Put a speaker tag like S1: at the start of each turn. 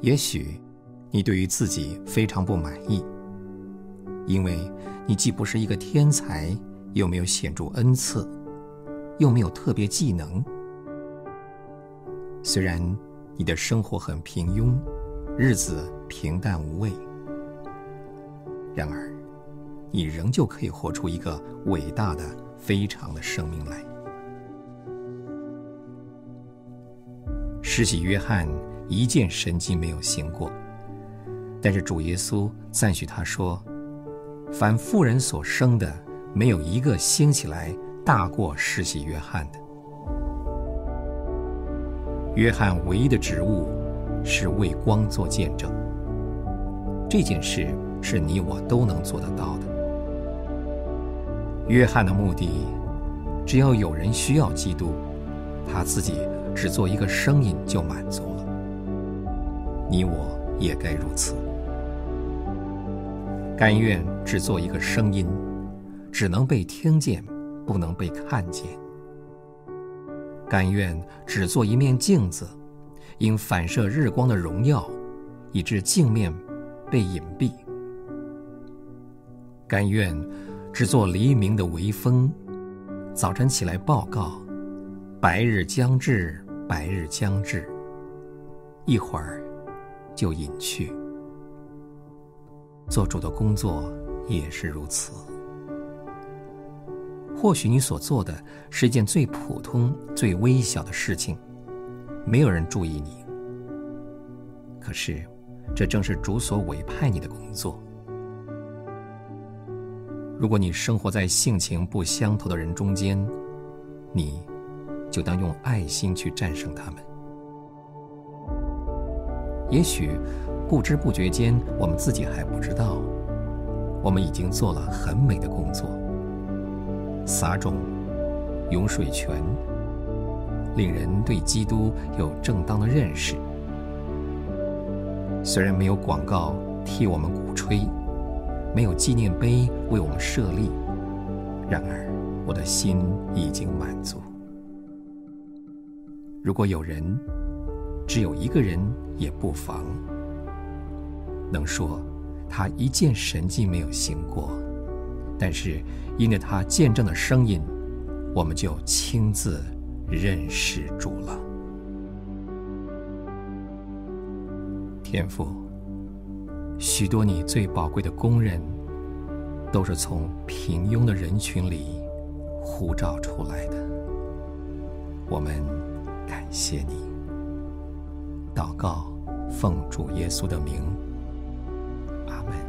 S1: 也许你对于自己非常不满意，因为你既不是一个天才，又没有显著恩赐，又没有特别技能。虽然你的生活很平庸，日子平淡无味，然而你仍旧可以活出一个伟大的、非常的生命来。施洗约翰一件神迹没有行过，但是主耶稣赞许他说：“凡妇人所生的，没有一个兴起来大过世袭约翰的。约翰唯一的职务是为光做见证。这件事是你我都能做得到的。约翰的目的，只要有人需要基督，他自己。”只做一个声音就满足了，你我也该如此，甘愿只做一个声音，只能被听见，不能被看见；甘愿只做一面镜子，因反射日光的荣耀，以致镜面被隐蔽；甘愿只做黎明的微风，早晨起来报告，白日将至。白日将至，一会儿就隐去。做主的工作也是如此。或许你所做的是一件最普通、最微小的事情，没有人注意你。可是，这正是主所委派你的工作。如果你生活在性情不相投的人中间，你。就当用爱心去战胜他们。也许不知不觉间，我们自己还不知道，我们已经做了很美的工作：撒种、涌水泉，令人对基督有正当的认识。虽然没有广告替我们鼓吹，没有纪念碑为我们设立，然而我的心已经满足。如果有人，只有一个人也不妨，能说他一件神迹没有行过，但是因着他见证的声音，我们就亲自认识主了。天父，许多你最宝贵的工人，都是从平庸的人群里呼召出来的，我们。感谢你，祷告奉主耶稣的名。阿门。